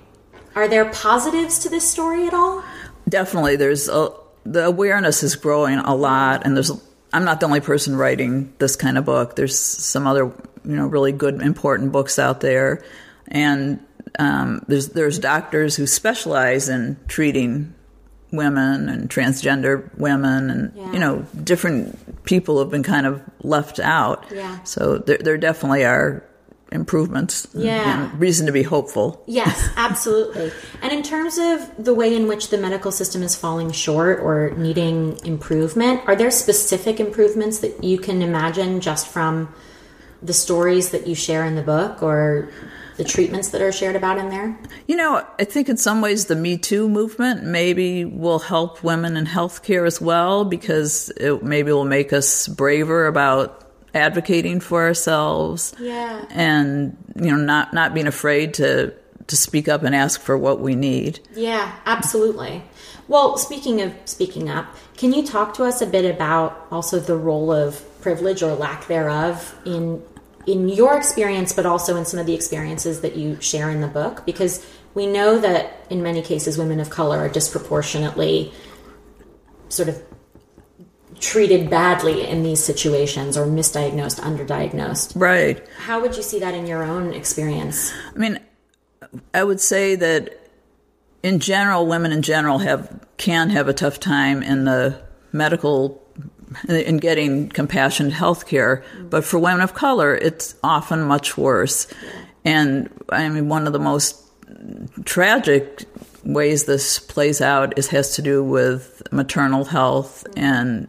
Are there positives to this story at all? Definitely, there's a, the awareness is growing a lot, and there's. I'm not the only person writing this kind of book. There's some other, you know, really good, important books out there, and um, there's there's doctors who specialize in treating women and transgender women and Yeah. you know different people have been kind of left out Yeah. so there, there definitely are improvements Yeah. and reason to be hopeful Yes, absolutely. and in terms of the way in which the medical system is falling short or needing improvement, are there specific improvements that you can imagine just from the stories that you share in the book or the treatments that are shared about in there? You know, I think in some ways the Me Too movement maybe will help women in healthcare as well because it maybe will make us braver about advocating for ourselves. Yeah. And you know, not not being afraid to to speak up and ask for what we need. Yeah, absolutely. Well, speaking of speaking up, can you talk to us a bit about also the role of privilege or lack thereof in in your experience, but also in some of the experiences that you share in the book? Because we know that in many cases, women of color are disproportionately sort of treated badly in these situations or misdiagnosed, underdiagnosed. Right. How would you see that in your own experience? I mean, I would say that in general, women in general have can have a tough time in the medical in getting compassionate health care, but for women of color, it's often much worse. And I mean, one of the most tragic ways this plays out is has to do with maternal health and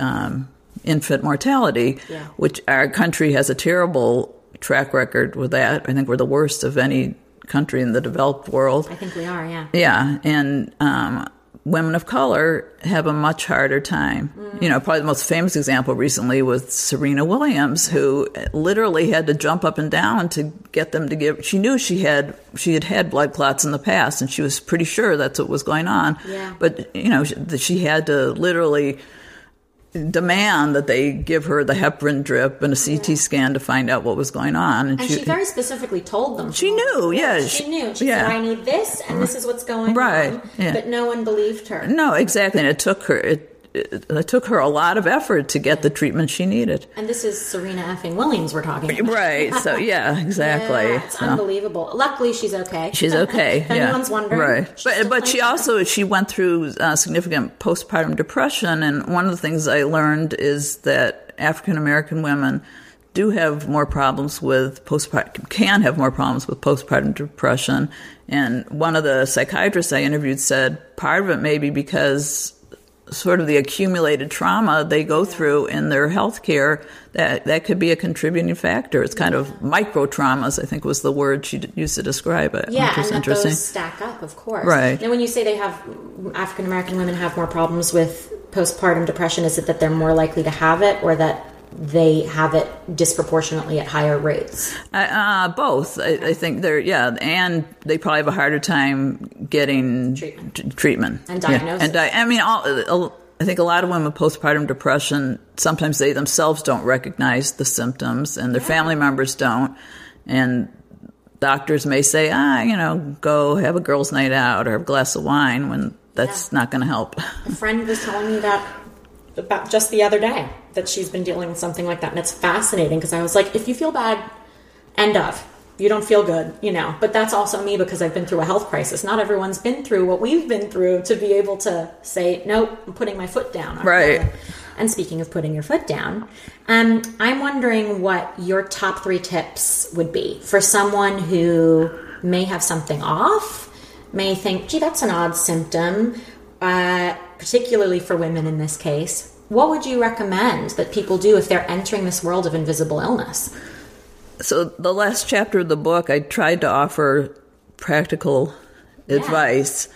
um, infant mortality, Yeah. which our country has a terrible track record with that. I think we're the worst of any country in the developed world. I think we are, yeah. Yeah, and um, women of color have a much harder time. You know, probably the most famous example recently was Serena Williams, who literally had to jump up and down to get them to give. She knew she had she had had blood clots in the past, and she was pretty sure that's what was going on. Yeah. But you know, she, she had to literally demand that they give her the heparin drip and a CT scan to find out what was going on. And she, very specifically told them. She knew, yeah, She, she- knew. She yeah. said, I need this, and this is what's going Right, on. yeah. But no one believed her. No, exactly. And it took her it, it, it took her a lot of effort to get the treatment she needed. And this is Serena effing Williams we're talking about. Right. So yeah, exactly. Yeah, it's So, unbelievable. Luckily, she's okay. She's okay. if yeah. anyone's wondering. right? But but she also she went through uh, significant postpartum depression, and one of the things I learned is that African American women do have more problems with postpartum can have more problems with postpartum depression. And one of the psychiatrists I interviewed said part of it may be because sort of the accumulated trauma they go through in their health care that that could be a contributing factor it's kind of micro traumas i think was the word she used to describe it Yeah, which and interesting those stack up, of course. Right. and when you say they have African American women have more problems with postpartum depression, is it that they're more likely to have it, or that they have it disproportionately at higher rates? uh, both I, I think they're yeah and they probably have a harder time getting Treatment. t- treatment And Yeah. diagnosis. and di- i mean all, uh, I think a lot of women with postpartum depression sometimes they themselves don't recognize the symptoms and their family members don't and doctors may say ah you know go have a girls night out or have a glass of wine when that's Yeah. not going to help A friend was telling me that about just the other day that she's been dealing with something like that, and it's fascinating because I was like, if you feel bad, end of. You don't feel good, you know. But that's also me because I've been through a health crisis. Not everyone's been through what we've been through to be able to say, nope, I'm putting my foot down. I'm Right. going." And speaking of putting your foot down, um, I'm wondering what your top three tips would be for someone who may have something off, may think, gee, that's an odd symptom, uh, particularly for women in this case. What would you recommend that people do if they're entering this world of invisible illness? So the last chapter of the book, I tried to offer practical advice.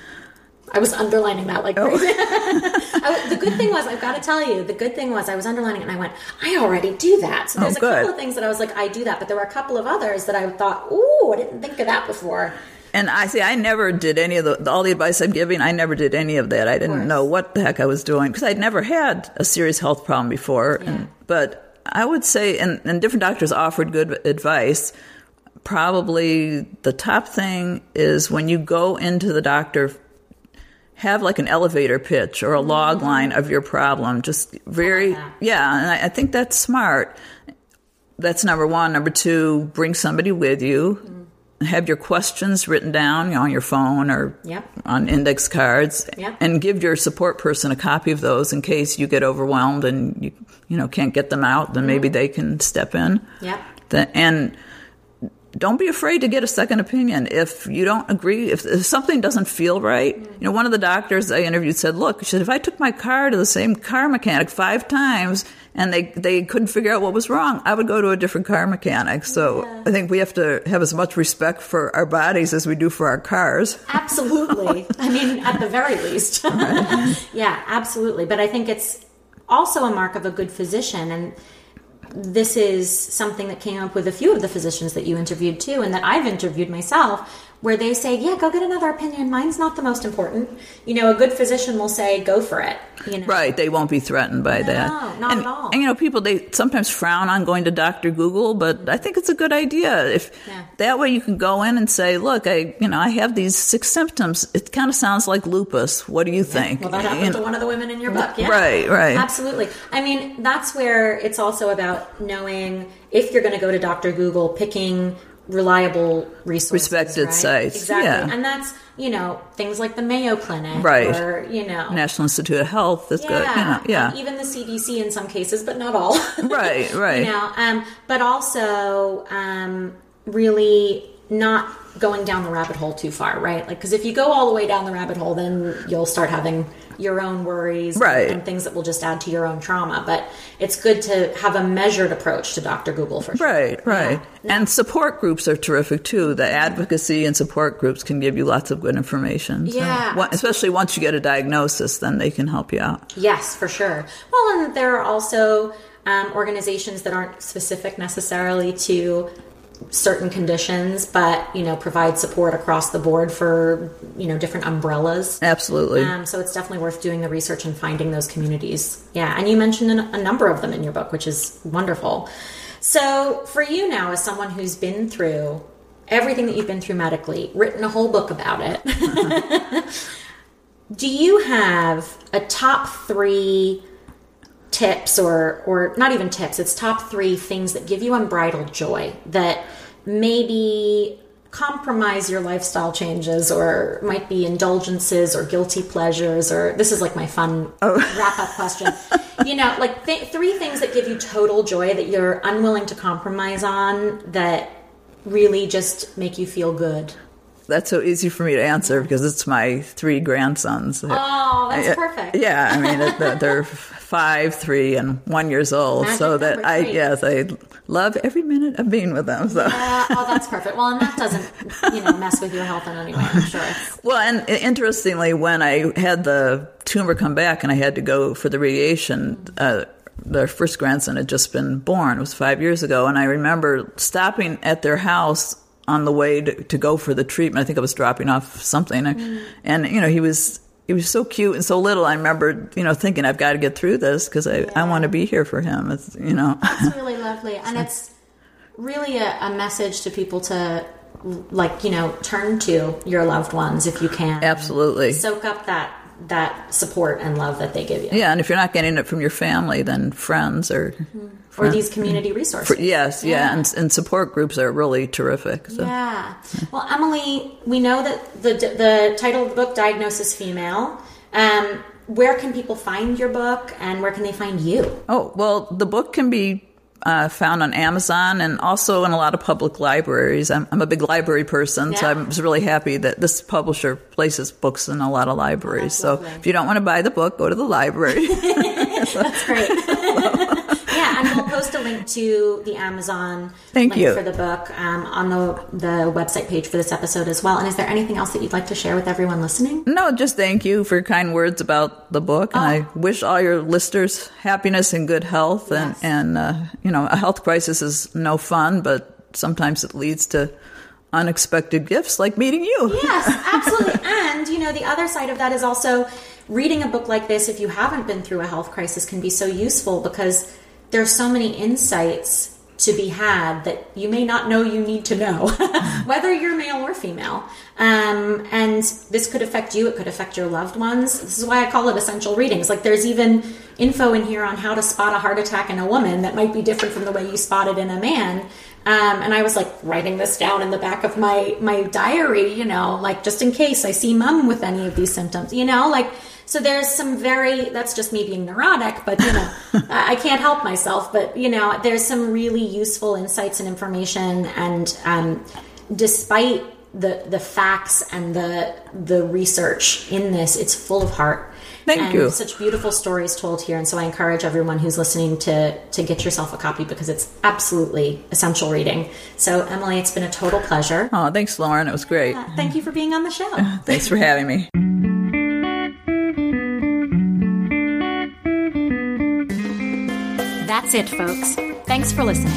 I was underlining that Oh. like crazy. I the good thing was, I've got to tell you, the good thing was I was underlining it and I went, I already do that. So Oh, there's a couple of things that I was like, I do that, but there were a couple of others that I thought, ooh, I didn't think of that before. And I see, I never did any of the, all the advice I'm giving, I never did any of that. I didn't know what the heck I was doing because I'd never had a serious health problem before. Yeah. And, but I would say, and, and different doctors offered good advice. Probably the top thing is when you go into the doctor, have like an elevator pitch or a mm-hmm. log line of your problem. Just very, that. yeah. And I, I think that's smart. That's number one. Number two, bring somebody with you. Mm-hmm. Have your questions written down on your phone or Yep. on index cards, Yep. and give your support person a copy of those in case you get overwhelmed and you you know can't get them out. Then mm-hmm. maybe they can step in. Yep. The, and don't be afraid to get a second opinion if you don't agree if, if something doesn't feel right you know one of the doctors i interviewed said look she said, if i took my car to the same car mechanic five times and they, they couldn't figure out what was wrong i would go to a different car mechanic so i think we have to have as much respect for our bodies as we do for our cars Absolutely. I mean, at the very least. yeah, absolutely. But I think it's also a mark of a good physician. And this is something that came up with a few of the physicians that you interviewed too, and that I've interviewed myself, where they say, Yeah, go get another opinion. Mine's not the most important. You know, a good physician will say, Go for it. You know? Right, they won't be threatened by that. No, not and, at all. And you know, people they sometimes frown on going to Doctor Google, but I think it's a good idea. If Yeah. that way you can go in and say, "Look, I you know I have these six symptoms. It kind of sounds like lupus. What do you think?" Well, that You happened know, to one of the women in your book. Yeah. Right, right. Absolutely. I mean, that's where it's also about knowing if you're going to go to Dr. Google, picking reliable resources. Respected right? sites, Exactly. yeah. And that's, you know, things like the Mayo Clinic. Right. Or, you know. National Institute of Health is yeah, good. You know, yeah. and even the CDC in some cases, but not all. Right, right. you know, um, but also um, really not going down the rabbit hole too far, right? Like, because if you go all the way down the rabbit hole, then you'll start having your own worries Right. and things that will just add to your own trauma. But it's good to have a measured approach to Dr. Google for sure. Right, right. Yeah. And support groups are terrific too. The advocacy and support groups can give you lots of good information. So, Yeah. especially once you get a diagnosis, then they can help you out. Yes, for sure. Well, and there are also um, organizations that aren't specific necessarily to certain conditions, but you know provide support across the board for you know different umbrellas. Absolutely. Um, so it's definitely worth doing the research and finding those communities. Yeah, and you mentioned a, a number of them in your book, which is wonderful. So for you now, as someone who's been through everything that you've been through medically, written a whole book about it, do you have a top three tips or or not even tips it's top three things that give you unbridled joy that maybe compromise your lifestyle changes or might be indulgences or guilty pleasures or this is like my fun oh. wrap up question. You know like th- three things that give you total joy that you're unwilling to compromise on that really just make you feel good That's so easy for me to answer because it's my three grandsons. oh that's Yeah, perfect Yeah, I mean they're- five, three, and one years old. Magic so that I three. yes, I love every minute of being with them. So Uh, oh, that's perfect. Well, and that doesn't, you know, mess with your health in any way. I'm sure. Well, and interestingly, when I had the tumor come back and I had to go for the radiation. Uh, their first grandson had just been born. It was five years ago, and I remember stopping at their house on the way to, to go for the treatment. I think I was dropping off something, mm. and you know he was he was so cute and so little. I remember you know thinking I've got to get through this because I, I want to be here for him. It's you know it's really lovely, and it's really a, a message to people to, like, you know, turn to your loved ones if you can. absolutely. Soak up that that support and love that they give you, Yeah, and if you're not getting it from your family, then friends or or these community resources. yes, yeah, and, and support groups are really terrific. So. Yeah. Well, Emily, we know that the the title of the book, Diagnosis Female. Um, where can people find your book, and where can they find you? Oh well, the book can be uh, found on Amazon and also in a lot of public libraries. I'm, I'm a big library person, so I was really happy that this publisher places books in a lot of libraries. so if you don't want to buy the book, go to the library. That's great. yeah, and we'll post a link to the Amazon Thank link you. for the book um, on the the website page for this episode as well. And is there anything else that you'd like to share with everyone listening? no, just thank you for your kind words about the book, and I wish all your listeners happiness and good health. And Yes. and uh, you know, a health crisis is no fun, but sometimes it leads to unexpected gifts like meeting you. Yes, absolutely. and, you know, the other side of that is also reading a book like this, if you haven't been through a health crisis, can be so useful because there's so many insights to be had that you may not know you need to know, whether you're male or female. Um, and this could affect you, it could affect your loved ones. This is why I call it essential readings. Like there's even info in here on how to spot a heart attack in a woman that might be different from the way you spot it in a man. Um, and I was like writing this down in the back of my my diary, you know, like just in case I see mom with any of these symptoms, you know, like so there's some very, that's just me being neurotic, but you know, I can't help myself. But you know, there's some really useful insights and information. And um, despite the the facts and the the research in this, it's full of heart. Thank and you. Such beautiful stories told here, and so I encourage everyone who's listening to to get yourself a copy because it's absolutely essential reading. So, Emily, it's been a total pleasure. Oh, thanks, Lauren. It was great. Thank you for being on the show. Thanks for having me. That's it, folks. Thanks for listening.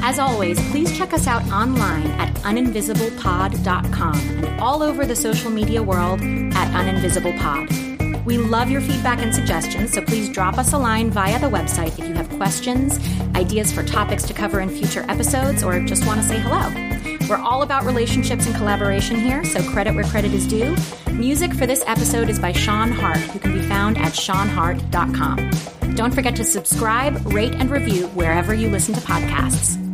As always, please check us out online at uninvisiblepod.com and all over the social media world at uninvisiblepod. We love your feedback and suggestions, so please drop us a line via the website if you have questions, ideas for topics to cover in future episodes, or just want to say hello. We're all about relationships and collaboration here, so credit where credit is due. Music for this episode is by Sean Hart, who can be found at seanhart.com. Don't forget to subscribe, rate, and review wherever you listen to podcasts.